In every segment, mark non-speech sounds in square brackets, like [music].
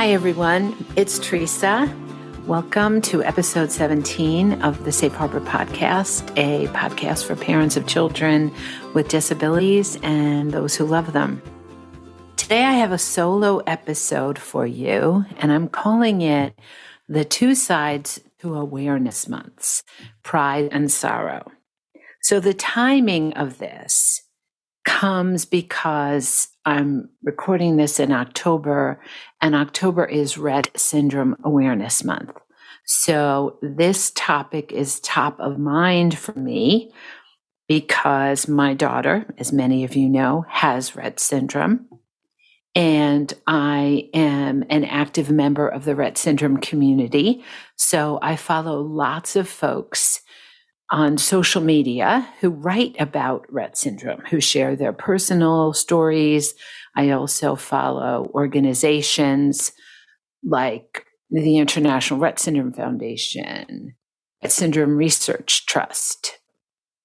Hi, everyone. It's Theresa. Welcome to episode 17 of the Safe Harbor Podcast, a podcast for parents of children with disabilities and those who love them. Today, I have a solo episode for you, and I'm calling it The Two Sides to Awareness Months Pride and Sorrow. So, the timing of this comes because I'm recording this in October, and October is Rett Syndrome Awareness Month. So, this topic is top of mind for me because my daughter, as many of you know, has Rett syndrome. And I am an active member of the Rett syndrome community. So, I follow lots of folks on social media who write about Rett syndrome, who share their personal stories. I also follow organizations like the International Rett Syndrome Foundation, Rett Syndrome Research Trust,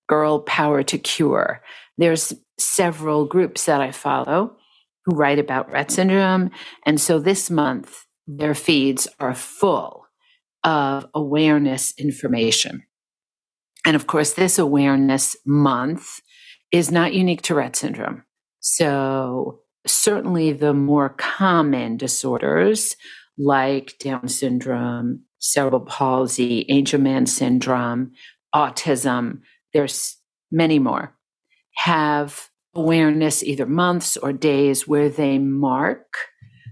Girl Power to Cure. There's several groups that I follow who write about Rett syndrome. And so this month, their feeds are full of awareness information. And of course, this awareness month is not unique to Rett syndrome. So, certainly the more common disorders like Down syndrome, cerebral palsy, Angelman syndrome, autism, there's many more, have awareness either months or days where they mark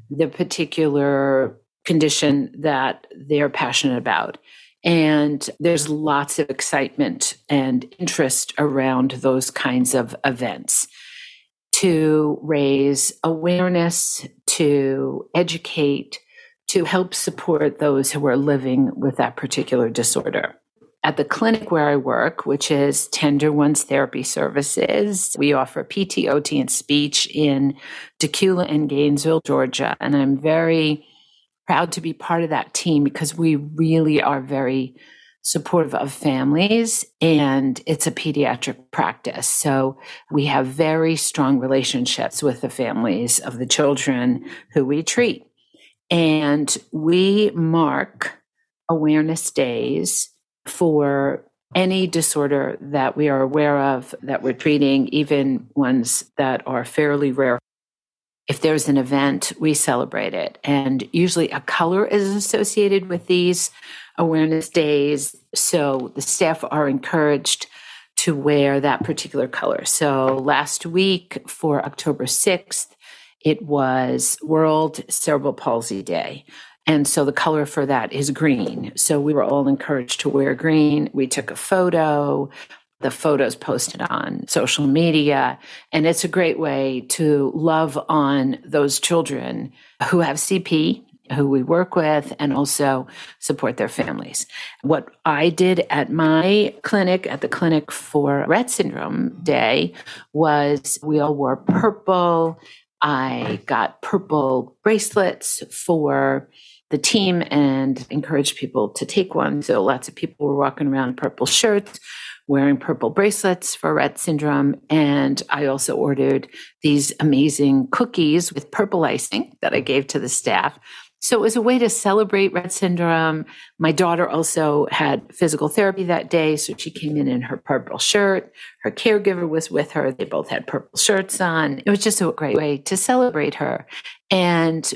the particular condition that they're passionate about. And there's lots of excitement and interest around those kinds of events to raise awareness, to educate, to help support those who are living with that particular disorder. At the clinic where I work, which is Tender Ones Therapy Services, we offer PT, OT, and speech in Dacula and Gainesville, Georgia. And I'm very proud to be part of that team because we really are very supportive of families and it's a pediatric practice. So we have very strong relationships with the families of the children who we treat. And we mark awareness days for any disorder that we are aware of that we're treating, even ones that are fairly rare if there's an event, we celebrate it. And usually a color is associated with these awareness days. So the staff are encouraged to wear that particular color. So last week for October 6th, it was World Cerebral Palsy Day. And so the color for that is green. So we were all encouraged to wear green. We took a photo the photos posted on social media. And it's a great way to love on those children who have CP, who we work with, and also support their families. What I did at my clinic, at the clinic for Rett Syndrome Day, was we all wore purple. I got purple bracelets for the team and encouraged people to take one. So lots of people were walking around purple shirts wearing purple bracelets for Rett syndrome. And I also ordered these amazing cookies with purple icing that I gave to the staff. So it was a way to celebrate Rett syndrome. My daughter also had physical therapy that day. So she came in in her purple shirt. Her caregiver was with her. They both had purple shirts on. It was just a great way to celebrate her. And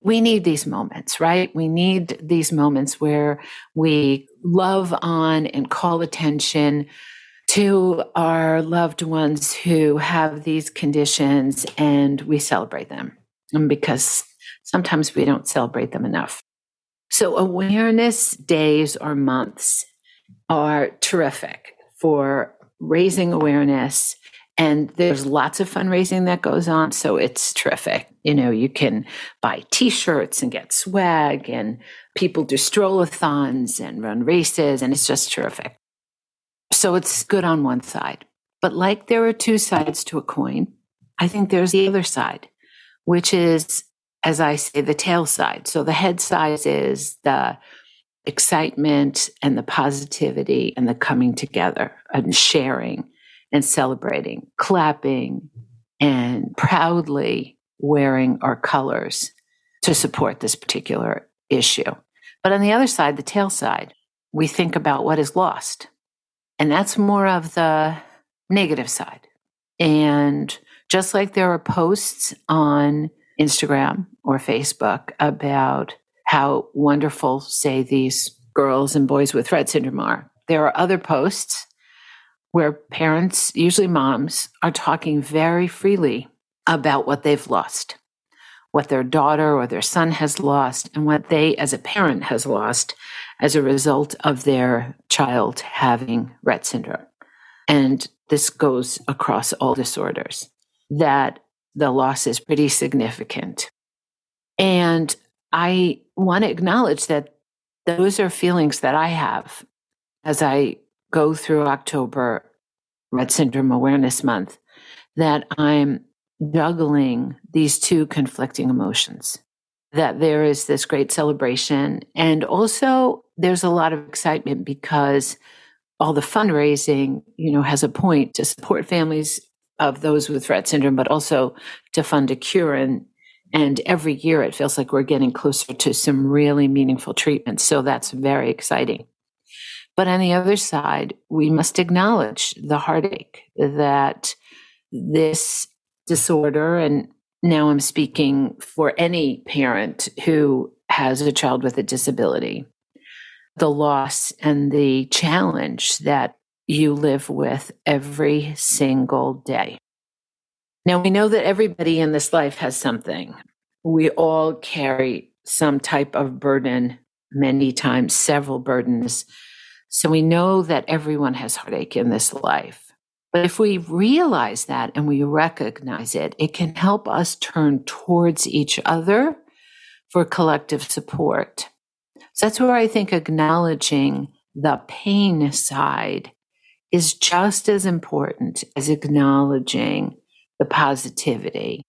we need these moments, right? We need these moments where we love on and call attention to our loved ones who have these conditions and we celebrate them because sometimes we don't celebrate them enough. So, awareness days or months are terrific for raising awareness and there's lots of fundraising that goes on. So it's terrific. You know, you can buy t shirts and get swag, and people do strollathons and run races, and it's just terrific. So it's good on one side. But like there are two sides to a coin, I think there's the other side, which is, as I say, the tail side. So the head side is the excitement and the positivity and the coming together and sharing and celebrating, clapping, and proudly wearing our colors to support this particular issue. But on the other side, the tail side, we think about what is lost. And that's more of the negative side. And just like there are posts on Instagram or Facebook about how wonderful, say, these girls and boys with Rett syndrome are, there are other posts where parents, usually moms, are talking very freely about what they've lost, what their daughter or their son has lost, and what they, as a parent, has lost as a result of their child having Rett syndrome. And this goes across all disorders, that the loss is pretty significant. And I want to acknowledge that those are feelings that I have as I go through October Rett Syndrome Awareness Month, that I'm juggling these two conflicting emotions. That there is this great celebration, and also there's a lot of excitement because all the fundraising, you know, has a point to support families of those with Rett syndrome, but also to fund a cure. And, and every year it feels like we're getting closer to some really meaningful treatments. So that's very exciting. But on the other side, we must acknowledge the heartache that this disorder, and now I'm speaking for any parent who has a child with a disability, the loss and the challenge that you live with every single day. Now, we know that everybody in this life has something. We all carry some type of burden, many times, several burdens. So we know that everyone has heartache in this life. But if we realize that and we recognize it, it can help us turn towards each other for collective support. So that's where I think acknowledging the pain side is just as important as acknowledging the positivity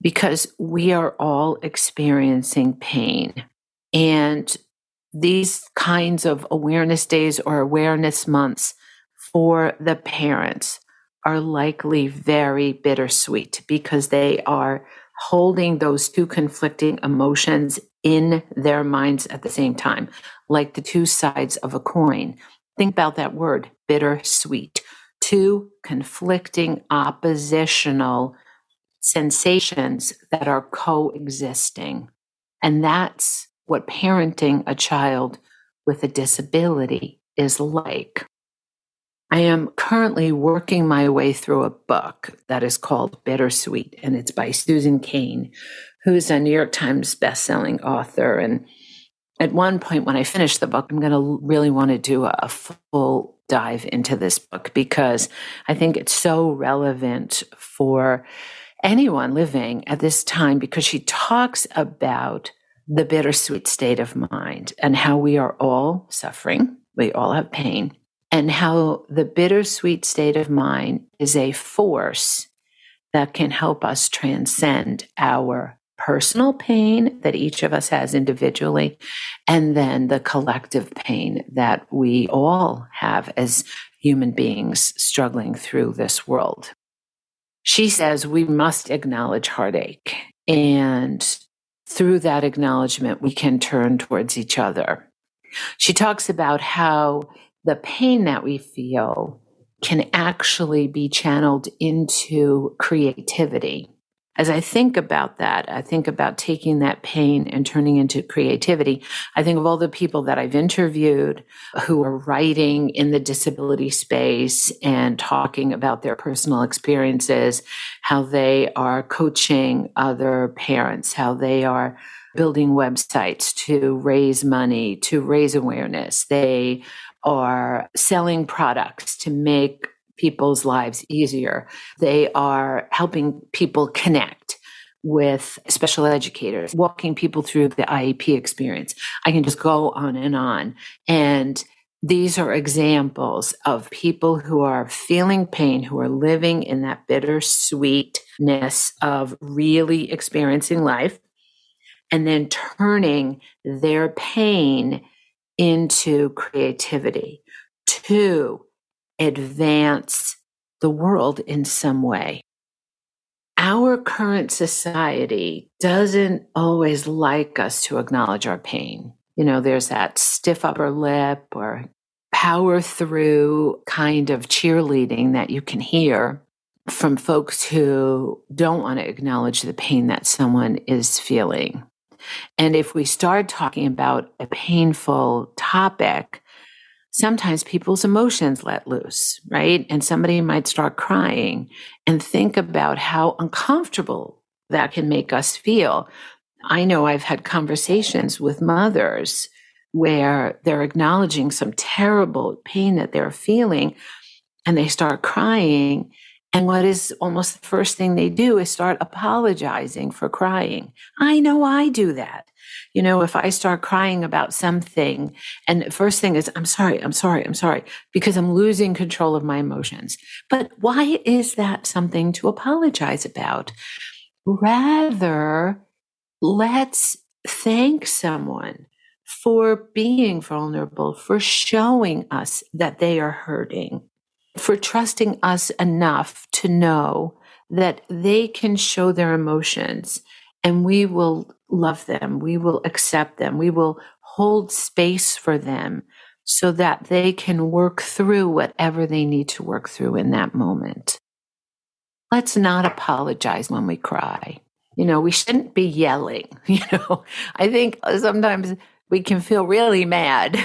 because we are all experiencing pain. And these kinds of awareness days or awareness months for the parents are likely very bittersweet because they are holding those two conflicting emotions in their minds at the same time, like the two sides of a coin. Think about that word, bittersweet. Two conflicting, oppositional sensations that are coexisting. And that's what parenting a child with a disability is like. I am currently working my way through a book that is called Bittersweet, and it's by Susan Cain, who's a New York Times bestselling author. And at one point, when I finish the book, I'm going to really want to do a full dive into this book because I think it's so relevant for anyone living at this time because she talks about the bittersweet state of mind and how we are all suffering, we all have pain, and how the bittersweet state of mind is a force that can help us transcend our personal pain that each of us has individually, and then the collective pain that we all have as human beings struggling through this world. She says we must acknowledge heartache and through that acknowledgement, we can turn towards each other. She talks about how the pain that we feel can actually be channeled into creativity as I think about that, I think about taking that pain and turning into creativity. I think of all the people that I've interviewed who are writing in the disability space and talking about their personal experiences, how they are coaching other parents, how they are building websites to raise money, to raise awareness. They are selling products to make people's lives easier. They are helping people connect with special educators, walking people through the IEP experience. I can just go on and on. And these are examples of people who are feeling pain, who are living in that bittersweetness of really experiencing life, and then turning their pain into creativity. to advance the world in some way. our current society doesn't always like us to acknowledge our pain. You know, there's that stiff upper lip or power through kind of cheerleading that you can hear from folks who don't want to acknowledge the pain that someone is feeling. And if we start talking about a painful topic, sometimes people's emotions let loose, right? And somebody might start crying and think about how uncomfortable that can make us feel. I know I've had conversations with mothers where they're acknowledging some terrible pain that they're feeling and they start crying and what is almost the first thing they do is start apologizing for crying. I know I do that. You know, if I start crying about something and the first thing is, I'm sorry, I'm sorry, I'm sorry, because I'm losing control of my emotions. But why is that something to apologize about? Rather, let's thank someone for being vulnerable, for showing us that they are hurting for trusting us enough to know that they can show their emotions and we will love them. We will accept them. We will hold space for them so that they can work through whatever they need to work through in that moment. Let's not apologize when we cry. You know, we shouldn't be yelling. [laughs] You know, I think sometimes we can feel really mad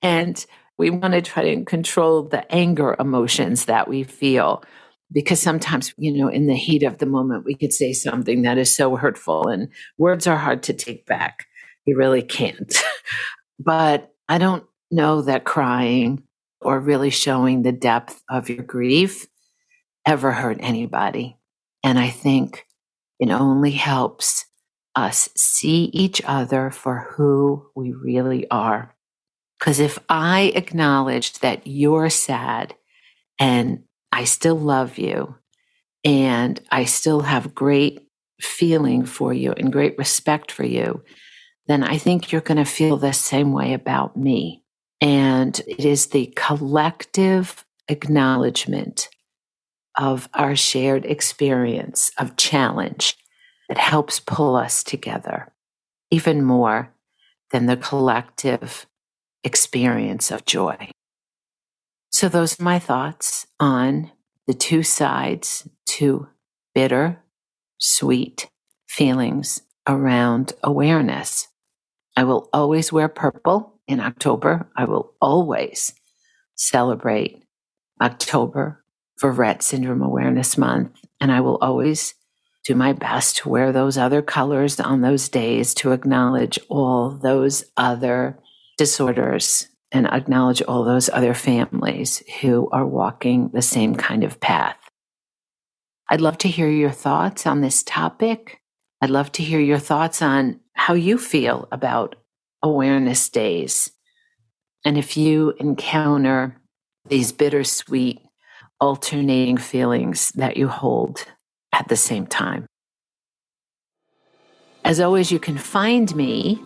and we want to try to control the anger emotions that we feel because sometimes, you know, in the heat of the moment, we could say something that is so hurtful and words are hard to take back. You really can't. [laughs] but I don't know that crying or really showing the depth of your grief ever hurt anybody. And I think it only helps us see each other for who we really are. Because if I acknowledged that you're sad and I still love you and I still have great feeling for you and great respect for you, then I think you're going to feel the same way about me. And it is the collective acknowledgement of our shared experience of challenge that helps pull us together even more than the collective experience of joy. So, those are my thoughts on the two sides to bitter, sweet feelings around awareness. I will always wear purple in October. I will always celebrate October for Rett Syndrome Awareness Month. And I will always do my best to wear those other colors on those days to acknowledge all those other disorders and acknowledge all those other families who are walking the same kind of path. I'd love to hear your thoughts on this topic. I'd love to hear your thoughts on how you feel about awareness days. And if you encounter these bittersweet, alternating feelings that you hold at the same time. As always, you can find me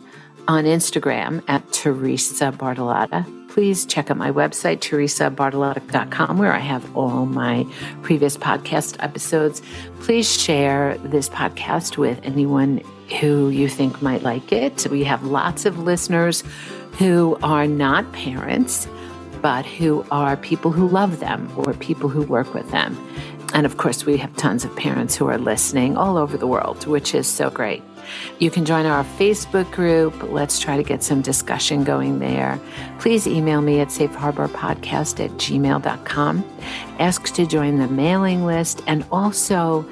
on Instagram at Theresa Bartolotta. Please check out my website, theresabartolotta.com, where I have all my previous podcast episodes. Please share this podcast with anyone who you think might like it. We have lots of listeners who are not parents, but who are people who love them or people who work with them. And of course, we have tons of parents who are listening all over the world, which is so great. You can join our Facebook group. Let's try to get some discussion going there. Please email me at safeharborpodcast at gmail.com. Ask to join the mailing list and also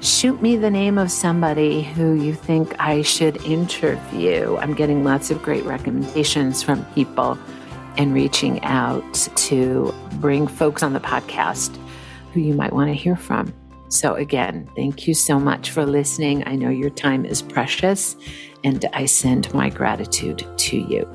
shoot me the name of somebody who you think I should interview. I'm getting lots of great recommendations from people and reaching out to bring folks on the podcast who you might want to hear from. So, again, thank you so much for listening. I know your time is precious, and I send my gratitude to you.